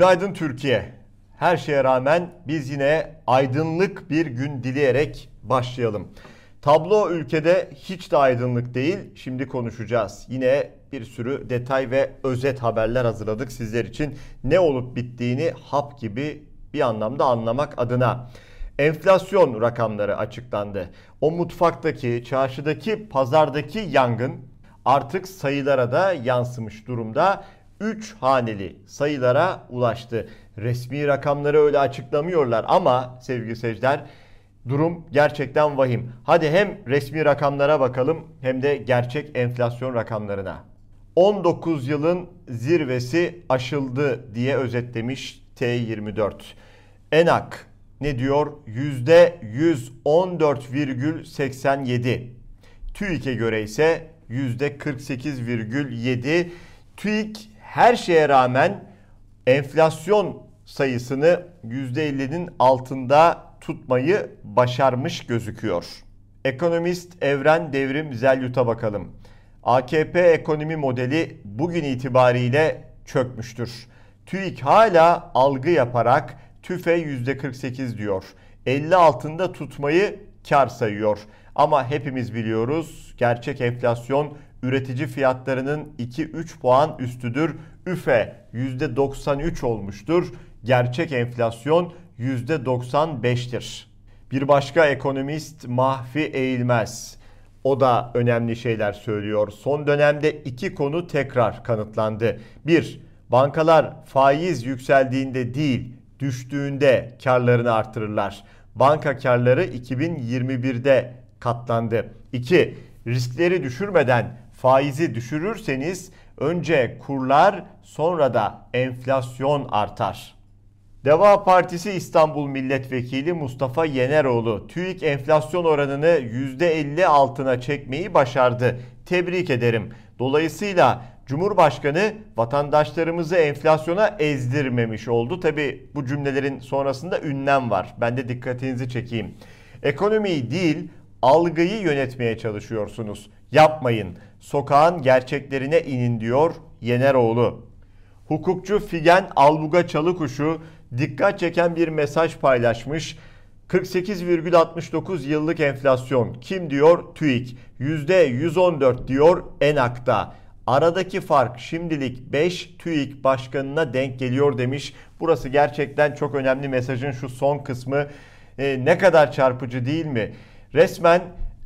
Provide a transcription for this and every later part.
Günaydın Türkiye. Her şeye rağmen biz yine aydınlık bir gün dileyerek başlayalım. Tablo ülkede hiç de aydınlık değil. Şimdi konuşacağız. Yine bir sürü detay ve özet haberler hazırladık sizler için. Ne olup bittiğini hap gibi bir anlamda anlamak adına. Enflasyon rakamları açıklandı. O mutfaktaki, çarşıdaki, pazardaki yangın artık sayılara da yansımış durumda. 3 haneli sayılara ulaştı. Resmi rakamları öyle açıklamıyorlar ama sevgili seyirciler durum gerçekten vahim. Hadi hem resmi rakamlara bakalım hem de gerçek enflasyon rakamlarına. 19 yılın zirvesi aşıldı diye özetlemiş T24. Enak ne diyor? %114,87. TÜİK'e göre ise %48,7. TÜİK her şeye rağmen enflasyon sayısını %50'nin altında tutmayı başarmış gözüküyor. Ekonomist Evren Devrim Zelyut'a bakalım. AKP ekonomi modeli bugün itibariyle çökmüştür. TÜİK hala algı yaparak TÜFE %48 diyor. 50 altında tutmayı kar sayıyor. Ama hepimiz biliyoruz gerçek enflasyon üretici fiyatlarının 2-3 puan üstüdür. üfe %93 olmuştur. Gerçek enflasyon %95'tir. Bir başka ekonomist Mahfi Eğilmez. O da önemli şeyler söylüyor. Son dönemde iki konu tekrar kanıtlandı. Bir, bankalar faiz yükseldiğinde değil, düştüğünde karlarını artırırlar. Banka karları 2021'de katlandı. 2. Riskleri düşürmeden faizi düşürürseniz önce kurlar sonra da enflasyon artar. Deva Partisi İstanbul Milletvekili Mustafa Yeneroğlu TÜİK enflasyon oranını %50 altına çekmeyi başardı. Tebrik ederim. Dolayısıyla Cumhurbaşkanı vatandaşlarımızı enflasyona ezdirmemiş oldu. Tabi bu cümlelerin sonrasında ünlem var. Ben de dikkatinizi çekeyim. Ekonomiyi değil algıyı yönetmeye çalışıyorsunuz. Yapmayın. Sokağın gerçeklerine inin diyor Yeneroğlu. Hukukçu Figen Albuga Çalıkuşu dikkat çeken bir mesaj paylaşmış. 48,69 yıllık enflasyon. Kim diyor? TÜİK. %114 diyor Enak'ta. Aradaki fark şimdilik 5 TÜİK başkanına denk geliyor demiş. Burası gerçekten çok önemli mesajın şu son kısmı. Ee, ne kadar çarpıcı değil mi? Resmen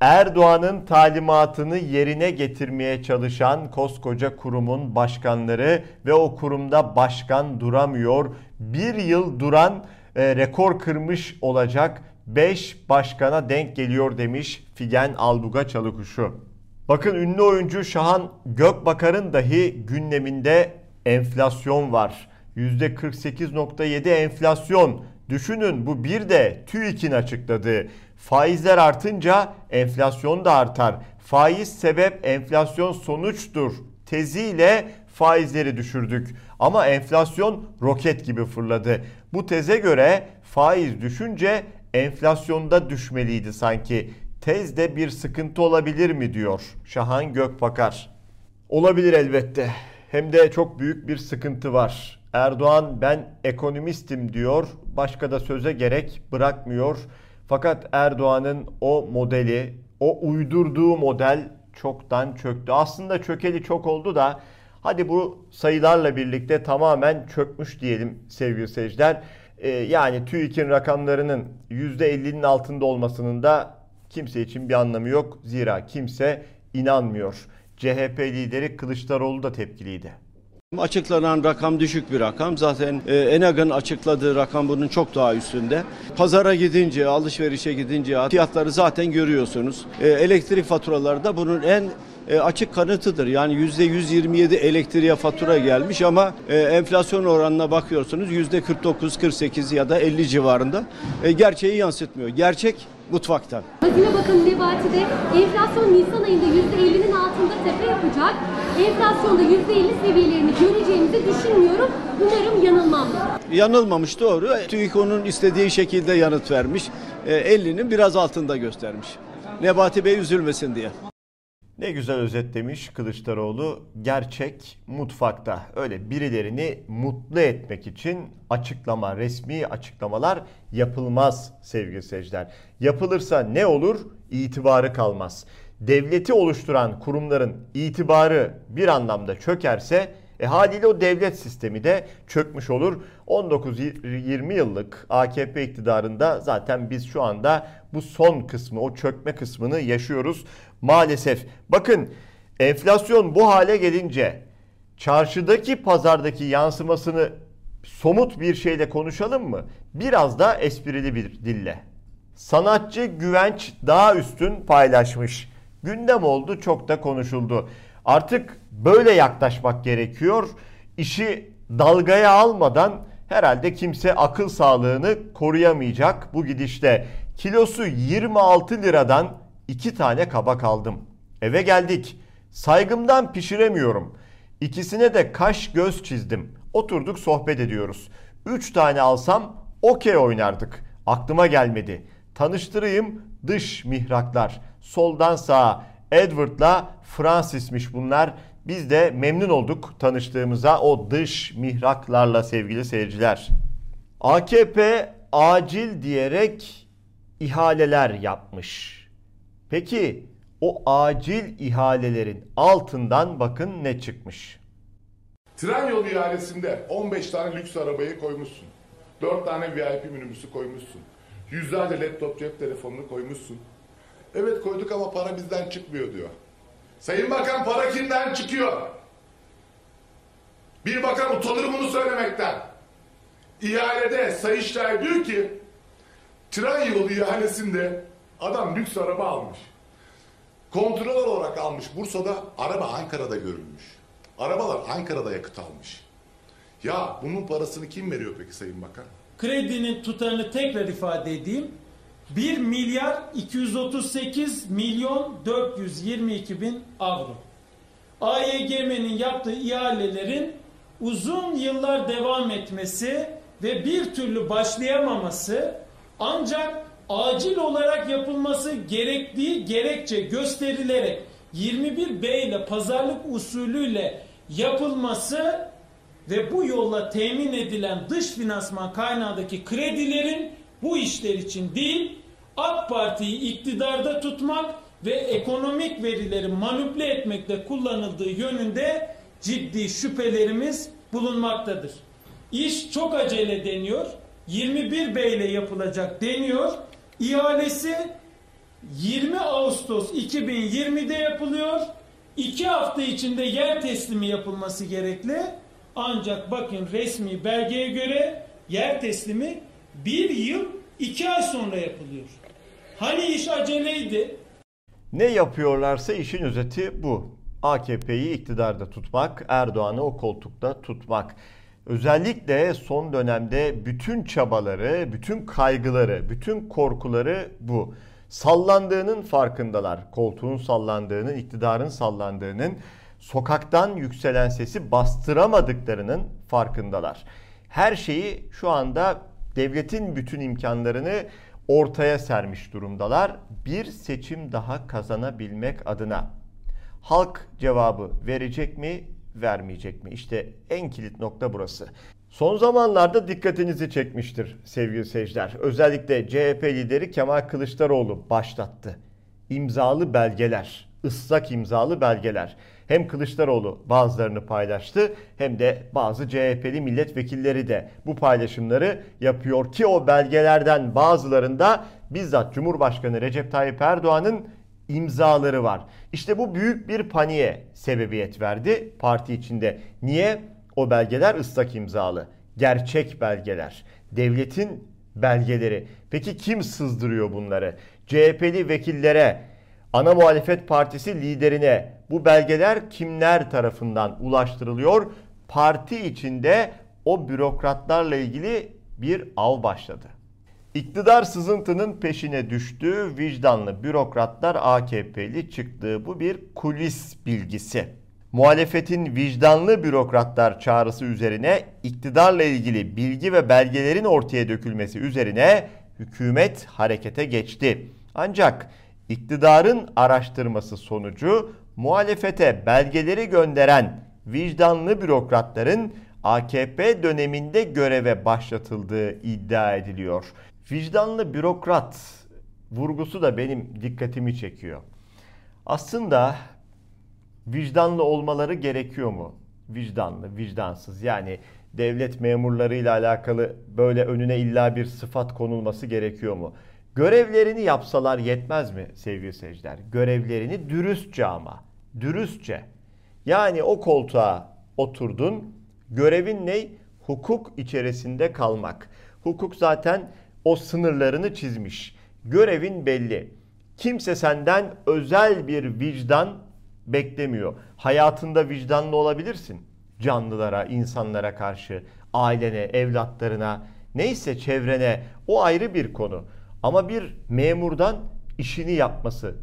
Erdoğan'ın talimatını yerine getirmeye çalışan koskoca kurumun başkanları ve o kurumda başkan duramıyor. Bir yıl duran e, rekor kırmış olacak 5 başkana denk geliyor demiş Figen Albuga Çalıkuşu. Bakın ünlü oyuncu Şahan Gökbakar'ın dahi gündeminde enflasyon var. %48.7 enflasyon. Düşünün bu bir de TÜİK'in açıkladığı. Faizler artınca enflasyon da artar. Faiz sebep enflasyon sonuçtur teziyle faizleri düşürdük. Ama enflasyon roket gibi fırladı. Bu teze göre faiz düşünce enflasyonda düşmeliydi sanki. Tezde bir sıkıntı olabilir mi diyor Şahan Gökbakar. Olabilir elbette. Hem de çok büyük bir sıkıntı var. Erdoğan ben ekonomistim diyor. Başka da söze gerek bırakmıyor. Fakat Erdoğan'ın o modeli, o uydurduğu model çoktan çöktü. Aslında çökeli çok oldu da hadi bu sayılarla birlikte tamamen çökmüş diyelim sevgili seyirciler. Ee, yani TÜİK'in rakamlarının %50'nin altında olmasının da kimse için bir anlamı yok. Zira kimse inanmıyor. CHP lideri Kılıçdaroğlu da tepkiliydi. Açıklanan rakam düşük bir rakam. Zaten e, Enag'ın açıkladığı rakam bunun çok daha üstünde. Pazara gidince, alışverişe gidince fiyatları zaten görüyorsunuz. E, elektrik faturaları da bunun en e, açık kanıtıdır. Yani yüzde 127 elektriğe fatura gelmiş ama enflasyon oranına bakıyorsunuz yüzde 49, 48 ya da 50 civarında. Gerçeği yansıtmıyor. Gerçek mutfaktan. Hazine Bakanı Nebati'de enflasyon Nisan ayında %50'nin altında tepe yapacak. Enflasyonda %50 seviyelerini göreceğimizi düşünmüyorum. Umarım yanılmam. Yanılmamış doğru. TÜİK onun istediği şekilde yanıt vermiş. 50'nin biraz altında göstermiş. Nebati Bey üzülmesin diye. Ne güzel özetlemiş Kılıçdaroğlu. Gerçek mutfakta. Öyle birilerini mutlu etmek için açıklama, resmi açıklamalar yapılmaz sevgili seyirciler. Yapılırsa ne olur? İtibarı kalmaz. Devleti oluşturan kurumların itibarı bir anlamda çökerse e haliyle o devlet sistemi de çökmüş olur. 19-20 yıllık AKP iktidarında zaten biz şu anda bu son kısmı, o çökme kısmını yaşıyoruz maalesef. Bakın enflasyon bu hale gelince çarşıdaki pazardaki yansımasını somut bir şeyle konuşalım mı? Biraz da esprili bir dille. Sanatçı Güvenç daha üstün paylaşmış. Gündem oldu, çok da konuşuldu. Artık böyle yaklaşmak gerekiyor. İşi dalgaya almadan herhalde kimse akıl sağlığını koruyamayacak bu gidişte. Kilosu 26 liradan iki tane kabak aldım. Eve geldik. Saygımdan pişiremiyorum. İkisine de kaş göz çizdim. Oturduk sohbet ediyoruz. Üç tane alsam okey oynardık. Aklıma gelmedi. Tanıştırayım dış mihraklar. Soldan sağa Edward'la Francis'miş bunlar. Biz de memnun olduk tanıştığımıza o dış mihraklarla sevgili seyirciler. AKP acil diyerek ihaleler yapmış. Peki o acil ihalelerin altından bakın ne çıkmış. Tren ihalesinde 15 tane lüks arabayı koymuşsun. 4 tane VIP minibüsü koymuşsun. Yüzlerce laptop cep telefonunu koymuşsun. Evet koyduk ama para bizden çıkmıyor diyor. Sayın Bakan para kimden çıkıyor? Bir bakan utanır bunu söylemekten. İhalede Sayıştay diyor ki tren yolu ihalesinde adam lüks araba almış. Kontrol olarak almış. Bursa'da araba Ankara'da görülmüş. Arabalar Ankara'da yakıt almış. Ya bunun parasını kim veriyor peki Sayın Bakan? Kredinin tutarını tekrar ifade edeyim. 1 milyar 238 milyon 422 bin avro. AYGM'nin yaptığı ihalelerin uzun yıllar devam etmesi ve bir türlü başlayamaması ancak acil olarak yapılması gerektiği gerekçe gösterilerek 21B ile pazarlık usulüyle yapılması ve bu yolla temin edilen dış finansman kaynağındaki kredilerin bu işler için değil AK Parti'yi iktidarda tutmak ve ekonomik verileri manipüle etmekte kullanıldığı yönünde ciddi şüphelerimiz bulunmaktadır. İş çok acele deniyor. 21 B ile yapılacak deniyor. İhalesi 20 Ağustos 2020'de yapılıyor. 2 hafta içinde yer teslimi yapılması gerekli. Ancak bakın resmi belgeye göre yer teslimi bir yıl iki ay sonra yapılıyor. Hani iş aceleydi? Ne yapıyorlarsa işin özeti bu. AKP'yi iktidarda tutmak, Erdoğan'ı o koltukta tutmak. Özellikle son dönemde bütün çabaları, bütün kaygıları, bütün korkuları bu. Sallandığının farkındalar. Koltuğun sallandığının, iktidarın sallandığının, sokaktan yükselen sesi bastıramadıklarının farkındalar. Her şeyi şu anda devletin bütün imkanlarını ortaya sermiş durumdalar. Bir seçim daha kazanabilmek adına. Halk cevabı verecek mi, vermeyecek mi? İşte en kilit nokta burası. Son zamanlarda dikkatinizi çekmiştir sevgili seyirciler. Özellikle CHP lideri Kemal Kılıçdaroğlu başlattı. İmzalı belgeler, ıslak imzalı belgeler. Hem Kılıçdaroğlu bazılarını paylaştı hem de bazı CHP'li milletvekilleri de bu paylaşımları yapıyor ki o belgelerden bazılarında bizzat Cumhurbaşkanı Recep Tayyip Erdoğan'ın imzaları var. İşte bu büyük bir paniğe sebebiyet verdi parti içinde. Niye? O belgeler ıslak imzalı. Gerçek belgeler. Devletin belgeleri. Peki kim sızdırıyor bunları? CHP'li vekillere, ana muhalefet partisi liderine bu belgeler kimler tarafından ulaştırılıyor? Parti içinde o bürokratlarla ilgili bir av başladı. İktidar sızıntının peşine düştü. Vicdanlı bürokratlar AKP'li çıktı. Bu bir kulis bilgisi. Muhalefetin vicdanlı bürokratlar çağrısı üzerine iktidarla ilgili bilgi ve belgelerin ortaya dökülmesi üzerine hükümet harekete geçti. Ancak iktidarın araştırması sonucu muhalefete belgeleri gönderen vicdanlı bürokratların AKP döneminde göreve başlatıldığı iddia ediliyor. Vicdanlı bürokrat vurgusu da benim dikkatimi çekiyor. Aslında vicdanlı olmaları gerekiyor mu? Vicdanlı, vicdansız. Yani devlet memurlarıyla alakalı böyle önüne illa bir sıfat konulması gerekiyor mu? Görevlerini yapsalar yetmez mi sevgili seyirciler? Görevlerini dürüstçe ama. Dürüstçe. Yani o koltuğa oturdun. Görevin ne? Hukuk içerisinde kalmak. Hukuk zaten o sınırlarını çizmiş. Görevin belli. Kimse senden özel bir vicdan beklemiyor. Hayatında vicdanlı olabilirsin. Canlılara, insanlara karşı, ailene, evlatlarına, neyse çevrene o ayrı bir konu. Ama bir memurdan işini yapması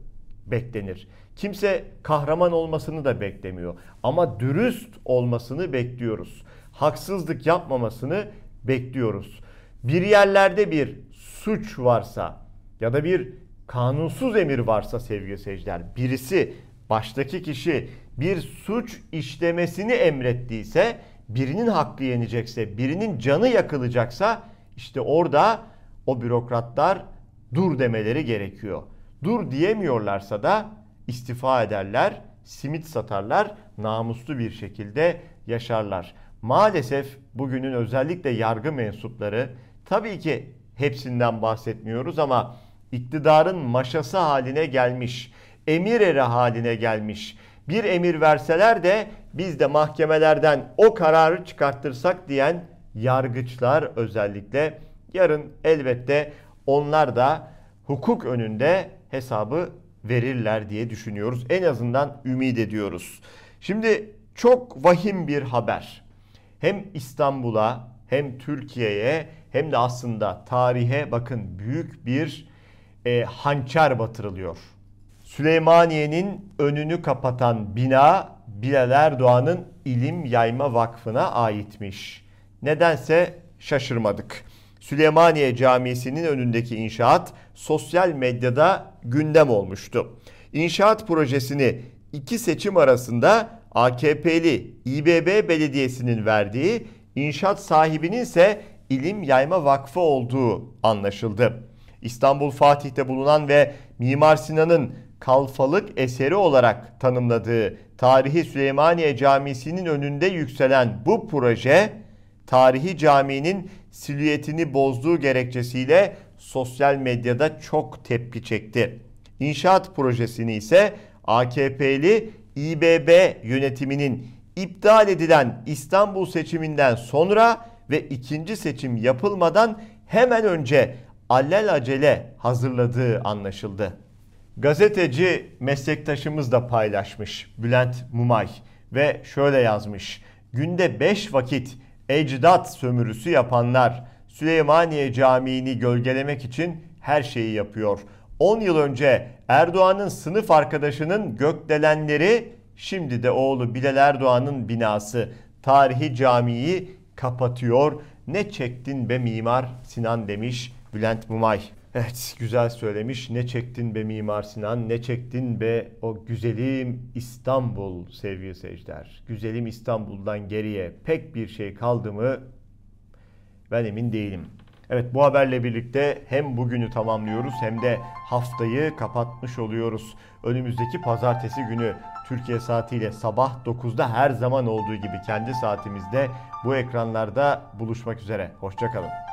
beklenir. Kimse kahraman olmasını da beklemiyor. Ama dürüst olmasını bekliyoruz. Haksızlık yapmamasını bekliyoruz. Bir yerlerde bir suç varsa ya da bir kanunsuz emir varsa sevgili seyirciler, birisi baştaki kişi bir suç işlemesini emrettiyse, birinin hakkı yenecekse, birinin canı yakılacaksa işte orada o bürokratlar dur demeleri gerekiyor. Dur diyemiyorlarsa da istifa ederler, simit satarlar, namuslu bir şekilde yaşarlar. Maalesef bugünün özellikle yargı mensupları tabii ki hepsinden bahsetmiyoruz ama iktidarın maşası haline gelmiş, emir eri haline gelmiş. Bir emir verseler de biz de mahkemelerden o kararı çıkarttırsak diyen yargıçlar özellikle yarın elbette onlar da hukuk önünde hesabı verirler diye düşünüyoruz. En azından ümit ediyoruz. Şimdi çok vahim bir haber. Hem İstanbul'a hem Türkiye'ye hem de aslında tarihe bakın büyük bir e, hançer batırılıyor. Süleymaniye'nin önünü kapatan bina Bilal Erdoğan'ın İlim Yayma Vakfı'na aitmiş. Nedense şaşırmadık. Süleymaniye Camisi'nin önündeki inşaat sosyal medyada gündem olmuştu. İnşaat projesini iki seçim arasında AKP'li İBB Belediyesi'nin verdiği, inşaat sahibinin ise İlim Yayma Vakfı olduğu anlaşıldı. İstanbul Fatih'te bulunan ve Mimar Sinan'ın kalfalık eseri olarak tanımladığı Tarihi Süleymaniye Camisi'nin önünde yükselen bu proje tarihi caminin silüetini bozduğu gerekçesiyle sosyal medyada çok tepki çekti. İnşaat projesini ise AKP'li İBB yönetiminin iptal edilen İstanbul seçiminden sonra ve ikinci seçim yapılmadan hemen önce alelacele hazırladığı anlaşıldı. Gazeteci meslektaşımız da paylaşmış Bülent Mumay ve şöyle yazmış. Günde 5 vakit ecdat sömürüsü yapanlar Süleymaniye Camii'ni gölgelemek için her şeyi yapıyor. 10 yıl önce Erdoğan'ın sınıf arkadaşının gökdelenleri şimdi de oğlu Bilal Erdoğan'ın binası tarihi camiyi kapatıyor. Ne çektin be mimar Sinan demiş Bülent Mumay. Evet güzel söylemiş. Ne çektin be Mimar Sinan, ne çektin be o güzelim İstanbul sevgili seyirciler. Güzelim İstanbul'dan geriye pek bir şey kaldı mı ben emin değilim. Evet bu haberle birlikte hem bugünü tamamlıyoruz hem de haftayı kapatmış oluyoruz. Önümüzdeki pazartesi günü Türkiye saatiyle sabah 9'da her zaman olduğu gibi kendi saatimizde bu ekranlarda buluşmak üzere. Hoşçakalın.